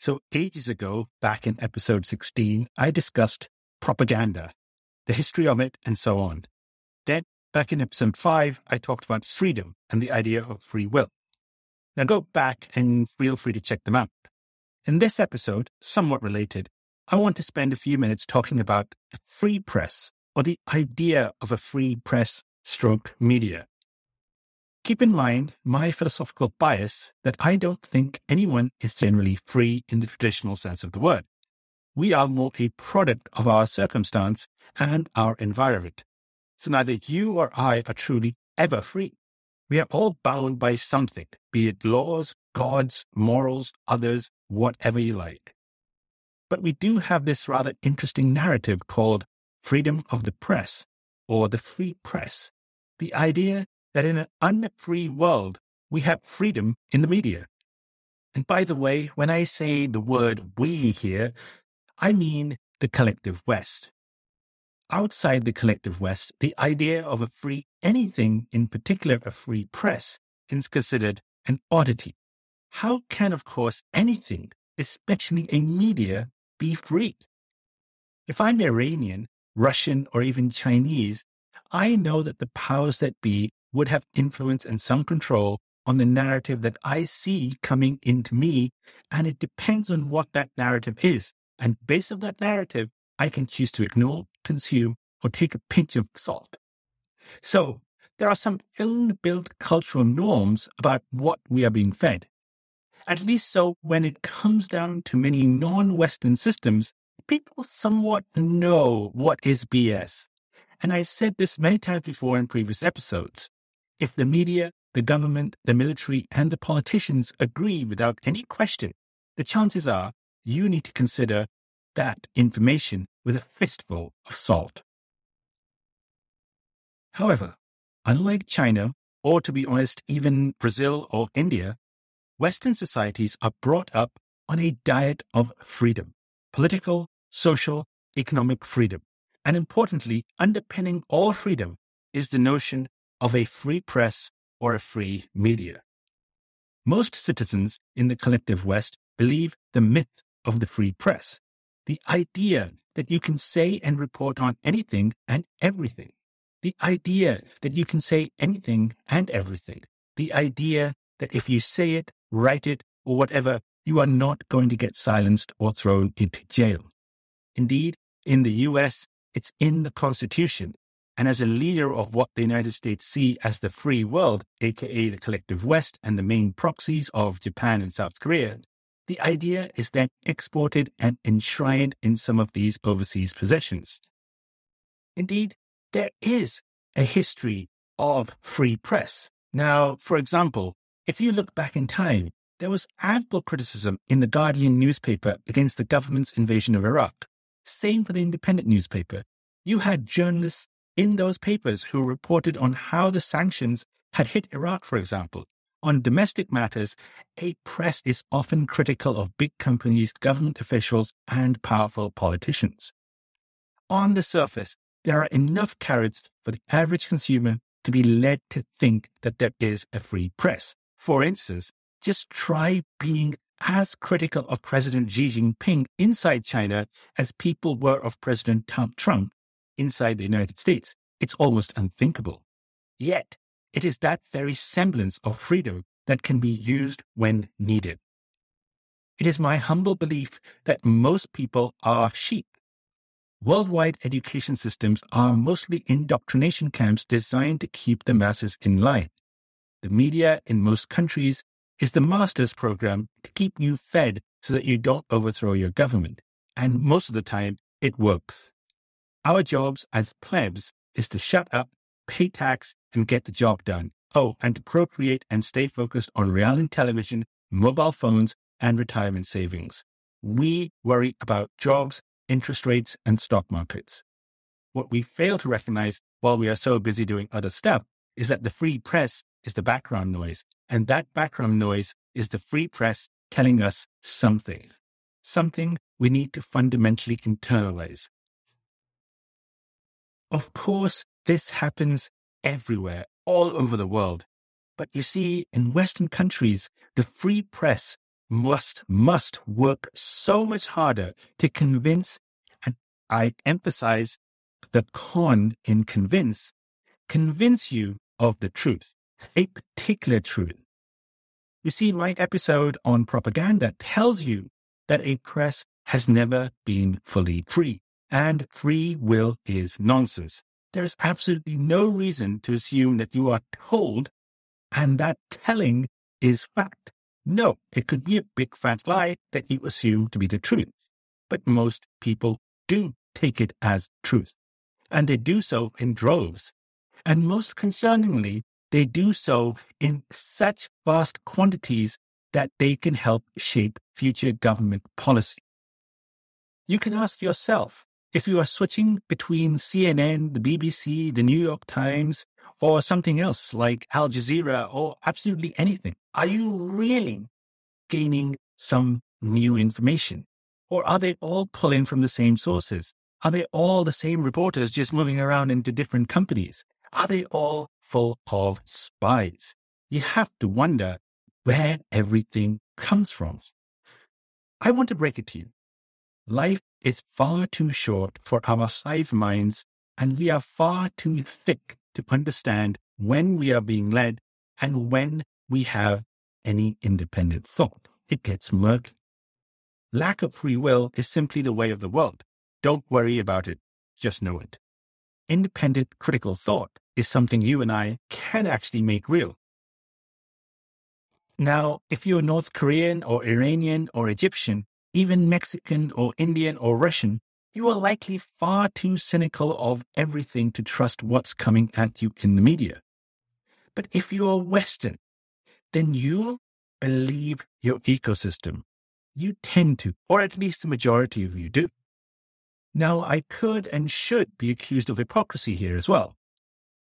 So, ages ago, back in episode 16, I discussed propaganda, the history of it, and so on. Then, back in episode 5, I talked about freedom and the idea of free will. Now, go back and feel free to check them out. In this episode, somewhat related, I want to spend a few minutes talking about free press or the idea of a free press stroke media. Keep in mind my philosophical bias that I don't think anyone is generally free in the traditional sense of the word. We are more a product of our circumstance and our environment. So neither you or I are truly ever free. We are all bound by something, be it laws, gods, morals, others, whatever you like. But we do have this rather interesting narrative called freedom of the press or the free press. The idea that in an unfree world, we have freedom in the media. And by the way, when I say the word we here, I mean the collective West. Outside the collective West, the idea of a free anything, in particular a free press, is considered an oddity. How can, of course, anything, especially a media, be free? If I'm Iranian, Russian, or even Chinese, I know that the powers that be would have influence and some control on the narrative that I see coming into me. And it depends on what that narrative is. And based on that narrative, I can choose to ignore, consume, or take a pinch of salt. So there are some inbuilt cultural norms about what we are being fed. At least so when it comes down to many non-Western systems, people somewhat know what is BS. And I've said this many times before in previous episodes. If the media, the government, the military, and the politicians agree without any question, the chances are you need to consider that information with a fistful of salt. However, unlike China, or to be honest, even Brazil or India, Western societies are brought up on a diet of freedom, political, social, economic freedom. And importantly, underpinning all freedom is the notion of a free press or a free media. Most citizens in the collective West believe the myth of the free press, the idea that you can say and report on anything and everything, the idea that you can say anything and everything, the idea that if you say it, write it, or whatever, you are not going to get silenced or thrown into jail. Indeed, in the US, it's in the Constitution and as a leader of what the United States see as the free world, aka the collective West and the main proxies of Japan and South Korea, the idea is then exported and enshrined in some of these overseas possessions. Indeed, there is a history of free press. Now, for example, if you look back in time, there was ample criticism in the Guardian newspaper against the government's invasion of Iraq. Same for the independent newspaper. You had journalists in those papers who reported on how the sanctions had hit Iraq, for example. On domestic matters, a press is often critical of big companies, government officials, and powerful politicians. On the surface, there are enough carrots for the average consumer to be led to think that there is a free press. For instance, just try being as critical of President Xi Jinping inside China as people were of President Trump inside the United States. It's almost unthinkable. Yet, it is that very semblance of freedom that can be used when needed. It is my humble belief that most people are sheep. Worldwide education systems are mostly indoctrination camps designed to keep the masses in line. The media in most countries is the master's program to keep you fed so that you don't overthrow your government. And most of the time, it works. Our jobs as plebs is to shut up, pay tax, and get the job done. Oh, and to procreate and stay focused on reality television, mobile phones, and retirement savings. We worry about jobs, interest rates, and stock markets. What we fail to recognize while we are so busy doing other stuff is that the free press is the background noise. And that background noise is the free press telling us something, something we need to fundamentally internalize. Of course, this happens everywhere, all over the world. But you see, in Western countries, the free press must, must work so much harder to convince, and I emphasize the con in convince, convince you of the truth, a particular truth. You see, my episode on propaganda tells you that a press has never been fully free, and free will is nonsense. There is absolutely no reason to assume that you are told and that telling is fact. No, it could be a big fat lie that you assume to be the truth. But most people do take it as truth. And they do so in droves. And most concerningly, they do so in such vast quantities that they can help shape future government policy. You can ask yourself, if you are switching between CNN, the BBC, the New York Times, or something else like Al Jazeera or absolutely anything, are you really gaining some new information? Or are they all pulling from the same sources? Are they all the same reporters just moving around into different companies? Are they all full of spies? You have to wonder where everything comes from. I want to break it to you. Life is far too short for our hive minds, and we are far too thick to understand when we are being led and when we have any independent thought. It gets murky. Lack of free will is simply the way of the world. Don't worry about it. Just know it. Independent critical thought is something you and I can actually make real. Now, if you're North Korean or Iranian or Egyptian, even Mexican or Indian or Russian, you are likely far too cynical of everything to trust what's coming at you in the media. But if you are Western, then you believe your ecosystem. You tend to, or at least the majority of you do. Now, I could and should be accused of hypocrisy here as well.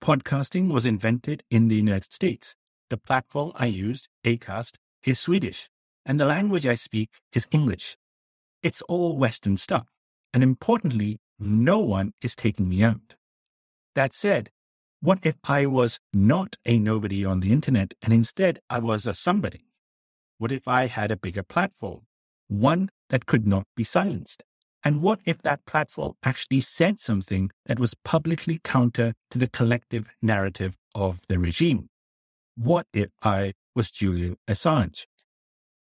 Podcasting was invented in the United States. The platform I used, Acast, is Swedish and the language I speak is English. It's all Western stuff. And importantly, no one is taking me out. That said, what if I was not a nobody on the internet and instead I was a somebody? What if I had a bigger platform, one that could not be silenced? And what if that platform actually said something that was publicly counter to the collective narrative of the regime? What if I was Julian Assange?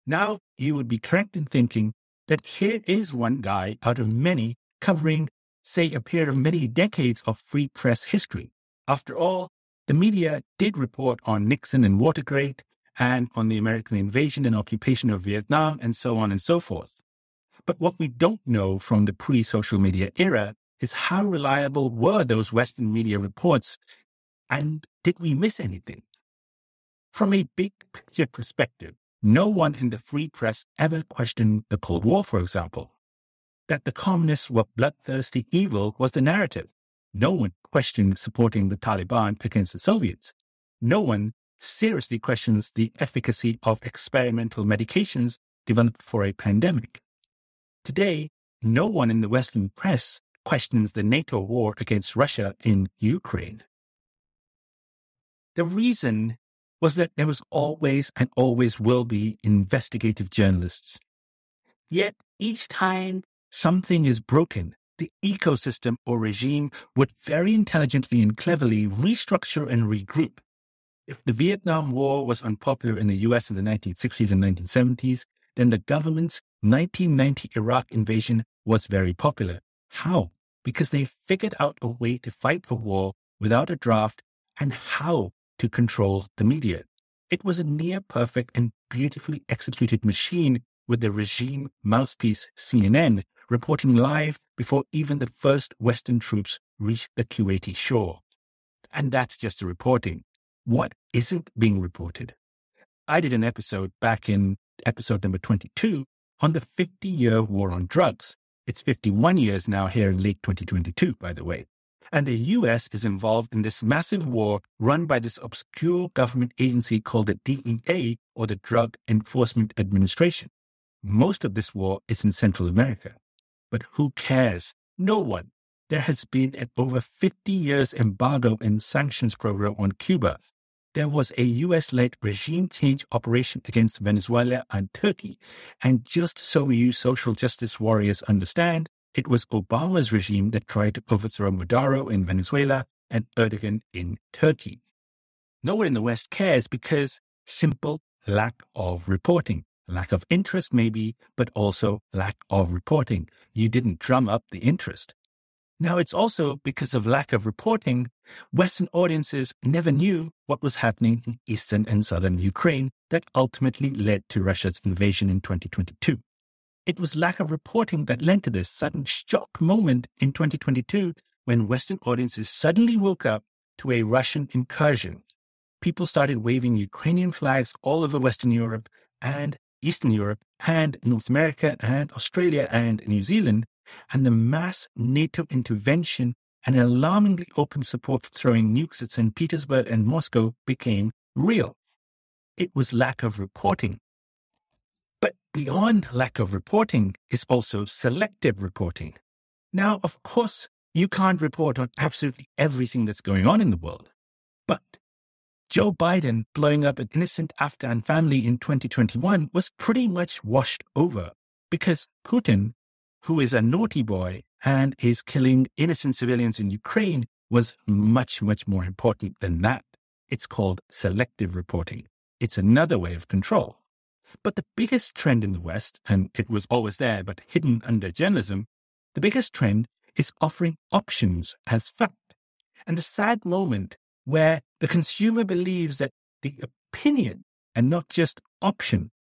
Now you would be correct in thinking that here is one guy out of many covering, say, a period of many decades of free press history. After all, the media did report on Nixon and Watergate and on the American invasion and occupation of Vietnam and so on and so forth. But what we don't know from the pre-social media era is how reliable were those Western media reports and did we miss anything? From a big picture perspective, no one in the free press ever questioned the Cold War, for example. That the communists were bloodthirsty evil was the narrative. No one questioned supporting the Taliban against the Soviets. No one seriously questions the efficacy of experimental medications developed for a pandemic. Today, no one in the Western press questions the NATO war against Russia in Ukraine. The reason was that there was always and always will be investigative journalists. Yet each time something is broken, the ecosystem or regime would very intelligently and cleverly restructure and regroup. If the Vietnam War was unpopular in the US in the 1960s and 1970s, then the government's 1990 Iraq invasion was very popular. How? Because they figured out a way to fight a war without a draft and how to control the media. It was a near perfect and beautifully executed machine with the regime mouthpiece CNN reporting live before even the first Western troops reached the Kuwaiti shore. And that's just the reporting. What isn't being reported? I did an episode back in episode number 22 on the 50 year war on drugs. It's 51 years now here in late 2022, by the way. And the US is involved in this massive war run by this obscure government agency called the DEA or the Drug Enforcement Administration. Most of this war is in Central America. But who cares? No one. There has been an over 50 years embargo and sanctions program on Cuba. there was a US led regime change operation against Venezuela and Turkey. And just so you social justice warriors understand, it was Obama's regime that tried to overthrow Maduro in Venezuela and Erdogan in Turkey. No one in the West cares because simple lack of reporting. Lack of interest, maybe, but also lack of reporting. You didn't drum up the interest. Now, it's also because of lack of reporting, Western audiences never knew what was happening in eastern and southern Ukraine that ultimately led to Russia's invasion in 2022. It was lack of reporting that led to this sudden shock moment in 2022 when Western audiences suddenly woke up to a Russian incursion. People started waving Ukrainian flags all over Western Europe and Eastern Europe and North America and Australia and New Zealand and the mass NATO intervention and alarmingly open support for throwing nukes at St. Petersburg and Moscow became real. It was lack of reporting. But beyond lack of reporting is also selective reporting. Now, of course, you can't report on absolutely everything that's going on in the world. But Joe Biden blowing up an innocent Afghan family in 2021 was pretty much washed over because Putin who is a naughty boy and is killing innocent civilians in Ukraine was much, much more important than that. It's called selective reporting. It's another way of control. But the biggest trend in the West, and it was always there, but hidden under journalism, the biggest trend is offering options as fact. And the sad moment where the consumer believes that the opinion and not just option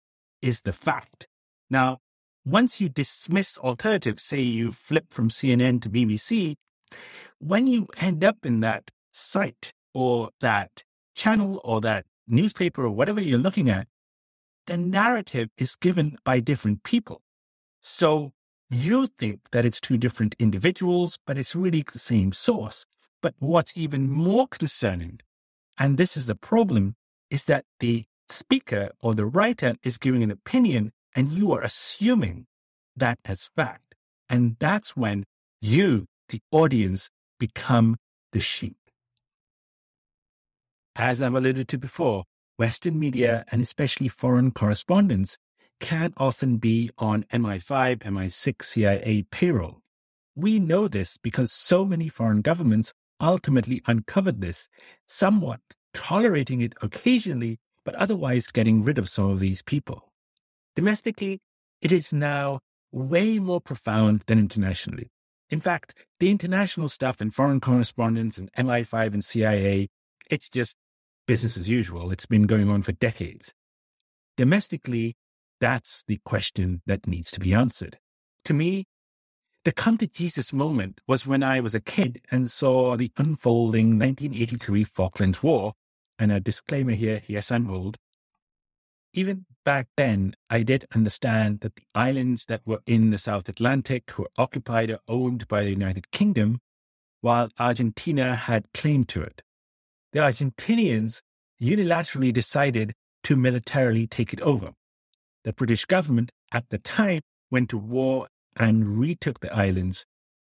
is the fact. Now, once you dismiss alternatives, say you flip from CNN to BBC, when you end up in that site or that channel or that newspaper or whatever you're looking at, the narrative is given by different people. So you think that it's two different individuals, but it's really the same source. But what's even more concerning, and this is the problem, is that the speaker or the writer is giving an opinion and you are assuming that as fact. And that's when you, the audience, become the sheep. As I've alluded to before, Western media and especially foreign correspondents can often be on MI5, MI6, CIA payroll. We know this because so many foreign governments ultimately uncovered this, somewhat tolerating it occasionally, but otherwise getting rid of some of these people. Domestically, it is now way more profound than internationally. In fact, the international stuff and foreign correspondence and MI5 and CIA, it's just business as usual. It's been going on for decades. Domestically, that's the question that needs to be answered. To me, the come to Jesus moment was when I was a kid and saw the unfolding 1983 Falklands War. And a disclaimer here, yes, I'm old even back then, I did understand that the islands that were in the South Atlantic were occupied or owned by the United Kingdom, while Argentina had claim to it. The Argentinians unilaterally decided to militarily take it over. The British government at the time went to war and retook the islands.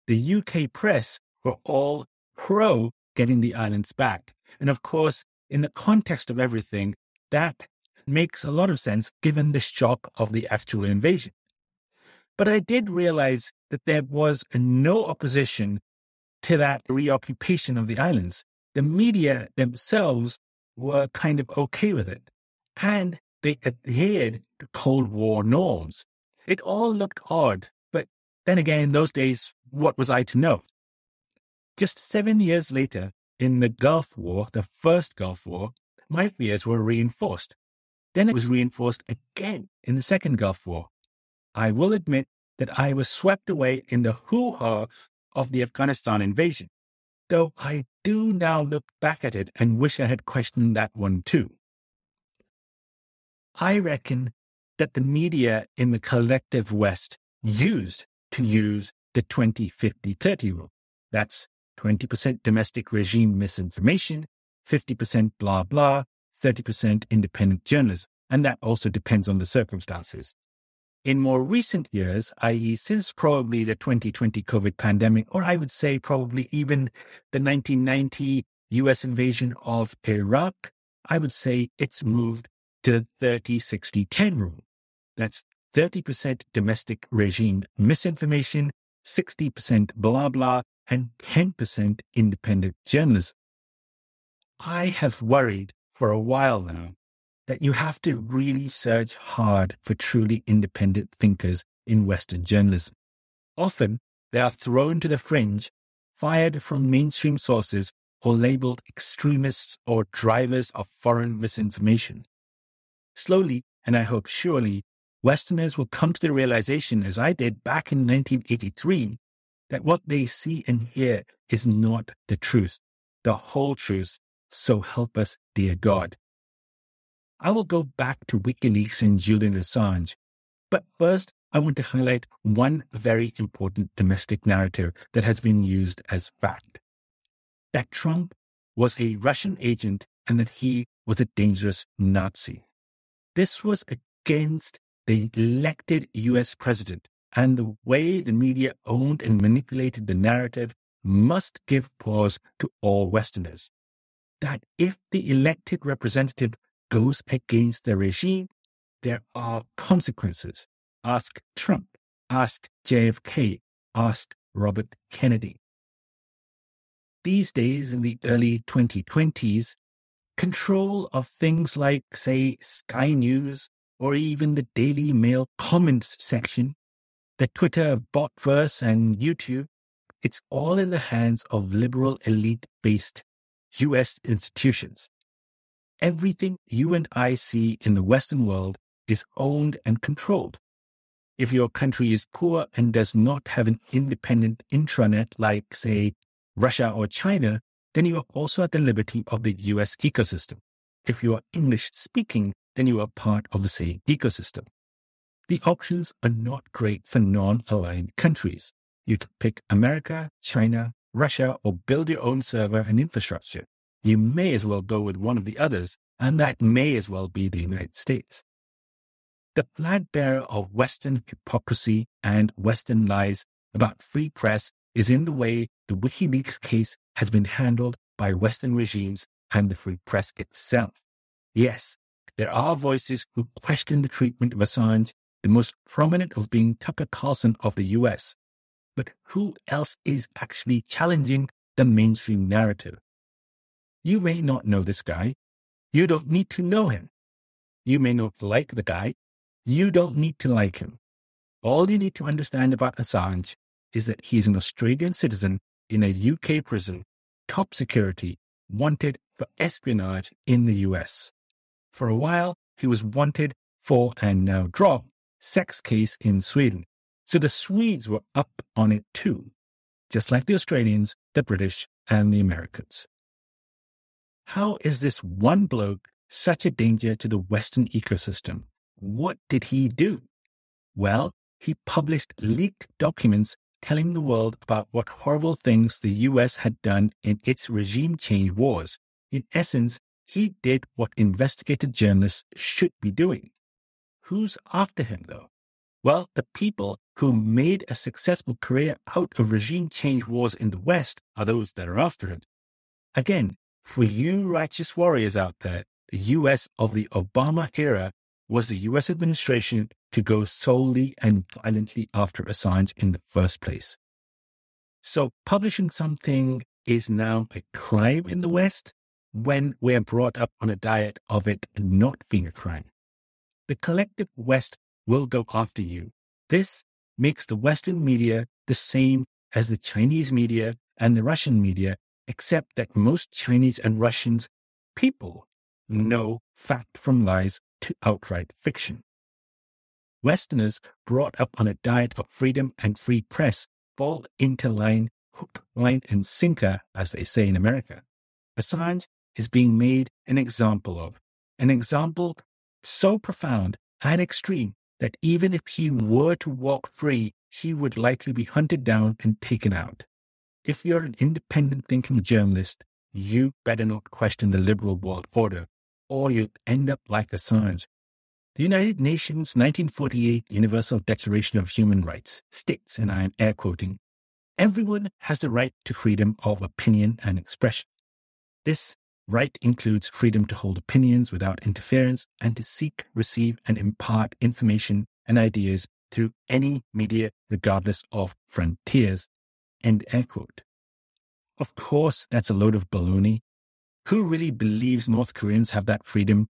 The UK press were all pro getting the islands back. And of course, in the context of everything, that makes a lot of sense given the shock of the actual invasion. But I did realize that there was no opposition to that reoccupation of the islands. The media themselves were kind of okay with it. And they adhered to Cold War norms. It all looked odd, but then again, in those days, what was I to know? Just seven years later, in the Gulf War, the first Gulf War, my fears were reinforced. Then it was reinforced again in the Second Gulf War. I will admit that I was swept away in the hoo ha of the Afghanistan invasion, though I do now look back at it and wish I had questioned that one too. I reckon that the media in the collective West used to use the 20 50 30 rule. That's 20% domestic regime misinformation, 50% blah blah, 30% independent journalism. And that also depends on the circumstances. In more recent years, i.e., since probably the 2020 COVID pandemic, or I would say probably even the 1990 US invasion of Iraq, I would say it's moved to the 30 60 10 rule. That's 30% domestic regime misinformation, 60% blah blah, and 10% independent journalism. I have worried for a while now that you have to really search hard for truly independent thinkers in Western journalism. Often they are thrown to the fringe, fired from mainstream sources, or labeled extremists or drivers of foreign misinformation. Slowly, and I hope surely, Westerners will come to the realization, as I did back in 1983, that what they see and hear is not the truth, the whole truth. So help us, dear God. I will go back to WikiLeaks and Julian Assange. But first, I want to highlight one very important domestic narrative that has been used as fact. That Trump was a Russian agent and that he was a dangerous Nazi. This was against the elected US president and the way the media owned and manipulated the narrative must give pause to all Westerners. That if the elected representative goes against the regime, there are consequences. Ask Trump, ask JFK, ask Robert Kennedy. These days, in the early 2020s, control of things like, say, Sky News or even the Daily Mail comments section the Twitter botverse and YouTube, it's all in the hands of liberal elite based US institutions. Everything you and I see in the Western world is owned and controlled. If your country is poor and does not have an independent intranet like, say, Russia or China, then you are also at the liberty of the US ecosystem. If you are English speaking, then you are part of the same ecosystem the options are not great for non-aligned countries. You can pick America, China, Russia, or build your own server and infrastructure. You may as well go with one of the others, and that may as well be the United States. The flag bearer of Western hypocrisy and Western lies about free press is in the way the WikiLeaks case has been handled by Western regimes and the free press itself. Yes, there are voices who question the treatment of Assange the most prominent of being Tucker Carlson of the US. But who else is actually challenging the mainstream narrative? You may not know this guy. You don't need to know him. You may not like the guy. You don't need to like him. All you need to understand about Assange is that he is an Australian citizen in a UK prison, top security, wanted for espionage in the US. For a while, he was wanted for and now dropped sex case in Sweden. So the Swedes were up on it too, just like the Australians, the British, and the Americans. How is this one bloke such a danger to the Western ecosystem? What did he do? Well, he published leaked documents telling the world about what horrible things the US had done in its regime change wars. In essence, he did what investigative journalists should be doing. Who's after him, though? Well, the people who made a successful career out of regime change wars in the West are those that are after him. Again, for you righteous warriors out there, the US of the Obama era was the US administration to go solely and violently after Assange in the first place. So publishing something is now a crime in the West when we are brought up on a diet of it not being a crime the collective West will go after you. This makes the Western media the same as the Chinese media and the Russian media, except that most Chinese and Russians people know fact from lies to outright fiction. Westerners brought up on a diet of freedom and free press fall into line, hook, line, and sinker, as they say in America. Assange is being made an example of, an example so profound and extreme that even if he were to walk free, he would likely be hunted down and taken out. If you're an independent thinking journalist, you better not question the liberal world order, or you'll end up like Assange. The United Nations 1948 Universal Declaration of Human Rights states, and I am air quoting, everyone has the right to freedom of opinion and expression. This right includes freedom to hold opinions without interference and to seek, receive, and impart information and ideas through any media, regardless of frontiers. Air quote. Of course, that's a load of baloney. Who really believes North Koreans have that freedom?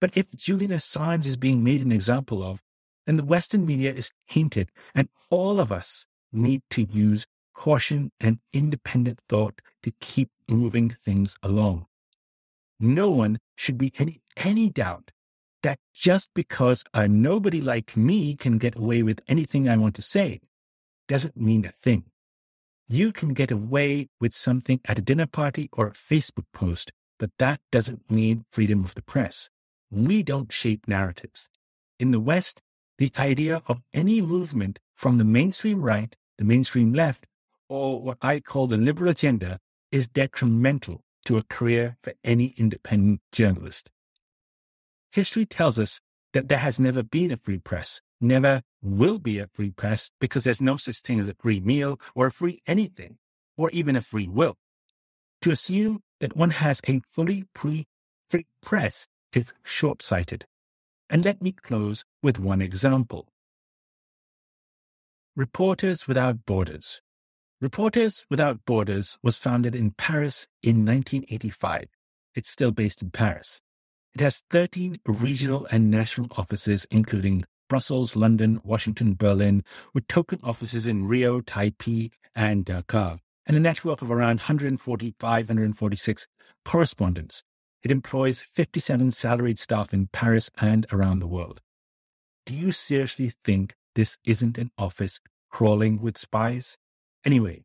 But if Julian Assange is being made an example of, then the Western media is tainted, and all of us need to use caution and independent thought to keep moving things along. No one should be any, any doubt that just because a nobody like me can get away with anything I want to say doesn't mean a thing. You can get away with something at a dinner party or a Facebook post, but that doesn't mean freedom of the press. We don't shape narratives. In the West, the idea of any movement from the mainstream right, the mainstream left, or what I call the liberal agenda is detrimental to a career for any independent journalist. History tells us that there has never been a free press, never will be a free press because there's no such thing as a free meal or a free anything, or even a free will. To assume that one has a fully free, press is short sighted. And let me close with one example. Reporters Without Borders. Reporters Without Borders was founded in Paris in 1985. It's still based in Paris. It has 13 regional and national offices, including Brussels, London, Washington, Berlin, with token offices in Rio, Taipei, and Dakar, and a network of around 145, 146 correspondents. It employs 57 salaried staff in Paris and around the world. Do you seriously think this isn't an office crawling with spies? Anyway,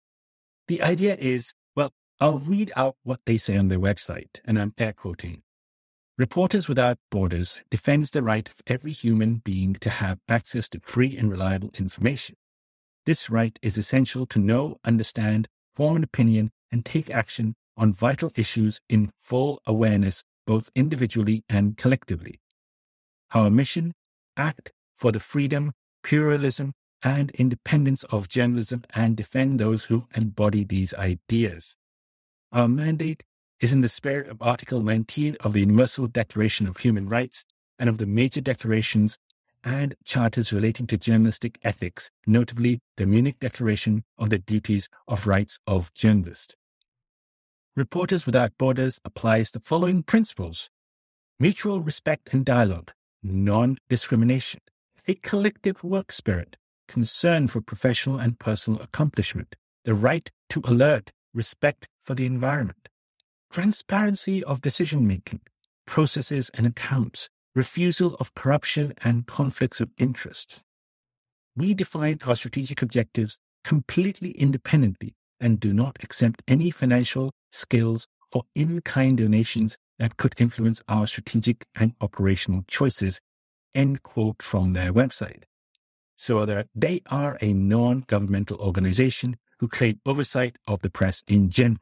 the idea is, well, I'll read out what they say on their website, and I'm air quoting. Reporters Without Borders defends the right of every human being to have access to free and reliable information. This right is essential to know, understand, form an opinion, and take action on vital issues in full awareness, both individually and collectively. Our mission act for the freedom, pluralism, and independence of journalism and defend those who embody these ideas. Our mandate is in the spirit of Article 19 of the Universal Declaration of Human Rights and of the major declarations and charters relating to journalistic ethics, notably the Munich Declaration of the Duties of Rights of Journalists. Reporters Without Borders applies the following principles. Mutual respect and dialogue, non discrimination, a collective work spirit, concern for professional and personal accomplishment, the right to alert, respect for the environment, transparency of decision making, processes and accounts, refusal of corruption and conflicts of interest. We define our strategic objectives completely independently and do not accept any financial, skills, or in kind donations that could influence our strategic and operational choices. End quote from their website. So they are a non governmental organization who claim oversight of the press in general.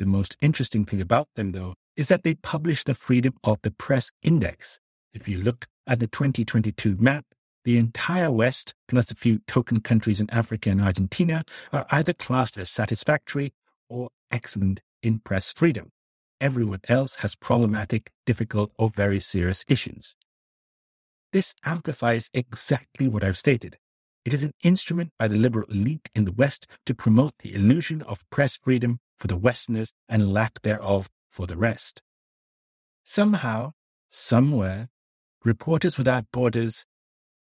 The most interesting thing about them, though, is that they publish the Freedom of the Press Index. If you look at the 2022 map, the entire West, plus a few token countries in Africa and Argentina, are either classed as satisfactory or excellent in press freedom. Everyone else has problematic, difficult, or very serious issues. This amplifies exactly what I've stated. It is an instrument by the liberal elite in the West to promote the illusion of press freedom for the Westerners and lack thereof for the rest. Somehow, somewhere, Reporters Without Borders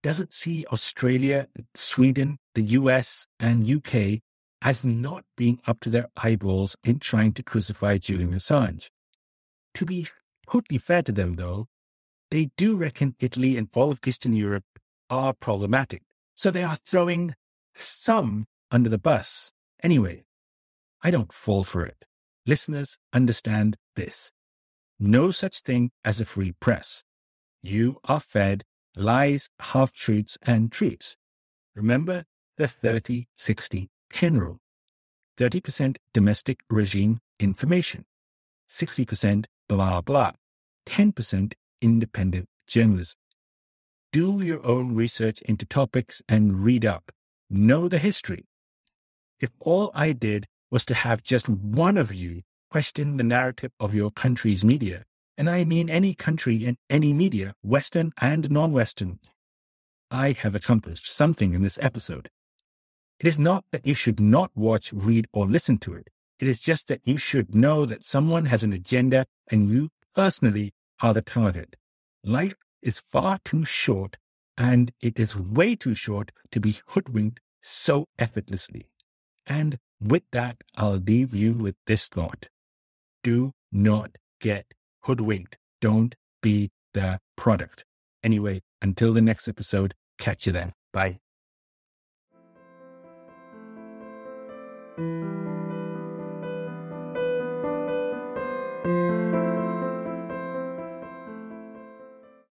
doesn't see Australia, Sweden, the US, and UK as not being up to their eyeballs in trying to crucify Julian Assange. To be totally fair to them, though, they do reckon Italy and all of Eastern Europe are problematic. So they are throwing some under the bus. Anyway, I don't fall for it. Listeners understand this. No such thing as a free press. You are fed lies, half truths, and treats. Remember the 30 60 10 rule 30% domestic regime information, 60% blah blah, 10% independent journalism. Do your own research into topics and read up. Know the history. If all I did was to have just one of you question the narrative of your country's media. And I mean any country and any media, Western and non Western. I have accomplished something in this episode. It is not that you should not watch, read, or listen to it. It is just that you should know that someone has an agenda and you personally are the target. Life is far too short and it is way too short to be hoodwinked so effortlessly. And with that, I'll leave you with this thought. Do not get hoodwinked. Don't be the product. Anyway, until the next episode, catch you then. Bye.